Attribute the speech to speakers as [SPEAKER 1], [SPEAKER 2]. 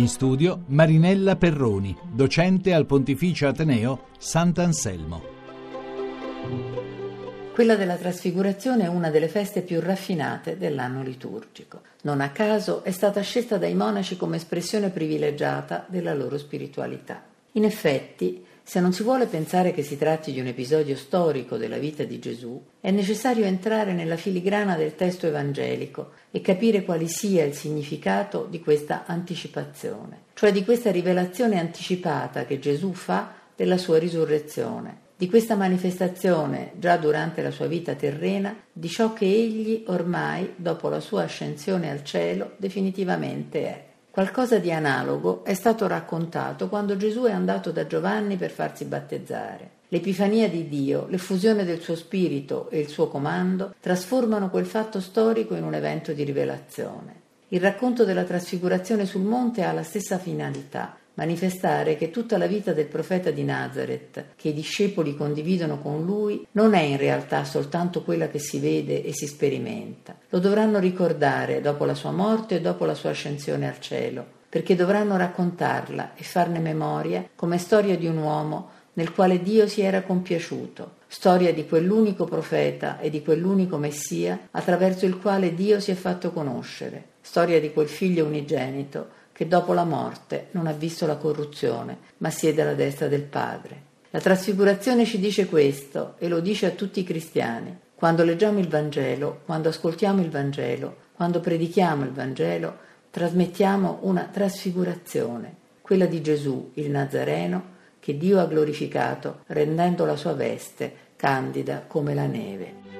[SPEAKER 1] In studio Marinella Perroni, docente al Pontificio Ateneo Sant'Anselmo.
[SPEAKER 2] Quella della trasfigurazione è una delle feste più raffinate dell'anno liturgico. Non a caso è stata scelta dai monaci come espressione privilegiata della loro spiritualità. In effetti, se non si vuole pensare che si tratti di un episodio storico della vita di Gesù, è necessario entrare nella filigrana del testo evangelico e capire quale sia il significato di questa anticipazione, cioè di questa rivelazione anticipata che Gesù fa della sua risurrezione, di questa manifestazione già durante la sua vita terrena di ciò che egli ormai, dopo la sua ascensione al cielo, definitivamente è. Qualcosa di analogo è stato raccontato quando Gesù è andato da Giovanni per farsi battezzare. L'epifania di Dio, l'effusione del suo spirito e il suo comando trasformano quel fatto storico in un evento di rivelazione. Il racconto della trasfigurazione sul monte ha la stessa finalità, manifestare che tutta la vita del profeta di Nazareth, che i discepoli condividono con lui, non è in realtà soltanto quella che si vede e si sperimenta. Lo dovranno ricordare dopo la sua morte e dopo la sua ascensione al cielo, perché dovranno raccontarla e farne memoria come storia di un uomo nel quale Dio si era compiaciuto, storia di quell'unico profeta e di quell'unico Messia attraverso il quale Dio si è fatto conoscere, storia di quel figlio unigenito che dopo la morte non ha visto la corruzione, ma siede alla destra del Padre. La trasfigurazione ci dice questo e lo dice a tutti i cristiani. Quando leggiamo il Vangelo, quando ascoltiamo il Vangelo, quando predichiamo il Vangelo, trasmettiamo una trasfigurazione, quella di Gesù, il Nazareno, che Dio ha glorificato rendendo la sua veste candida come la neve.